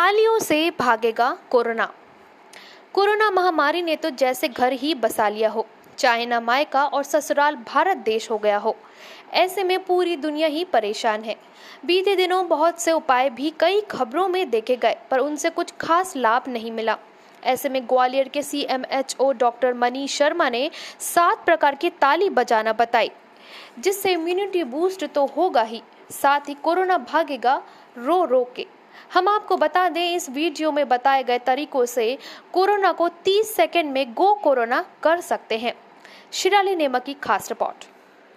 तालियों से भागेगा कोरोना। कोरोना महामारी ने तो जैसे घर ही बसा लिया हो। चाहे न मायका और ससुराल भारत देश हो गया हो। ऐसे में पूरी दुनिया ही परेशान है। बीते दिनों बहुत से उपाय भी कई खबरों में देखे गए, पर उनसे कुछ खास लाभ नहीं मिला। ऐसे में ग्वालियर के C M H O doctor Manish Sharma ने सात प्रकार की ताली बजाना बताई, जिससे इम्यूनिटी बूस्ट तो होगा ही। साथ ही कोरोना भागेगा रो रो के। हम आपको बता दें, इस वीडियो में बताए गए तरीकों से कोरोना को 30 सेकंड में गो कोरोना कर सकते हैं। शिराली नेमा की खास रिपोर्ट।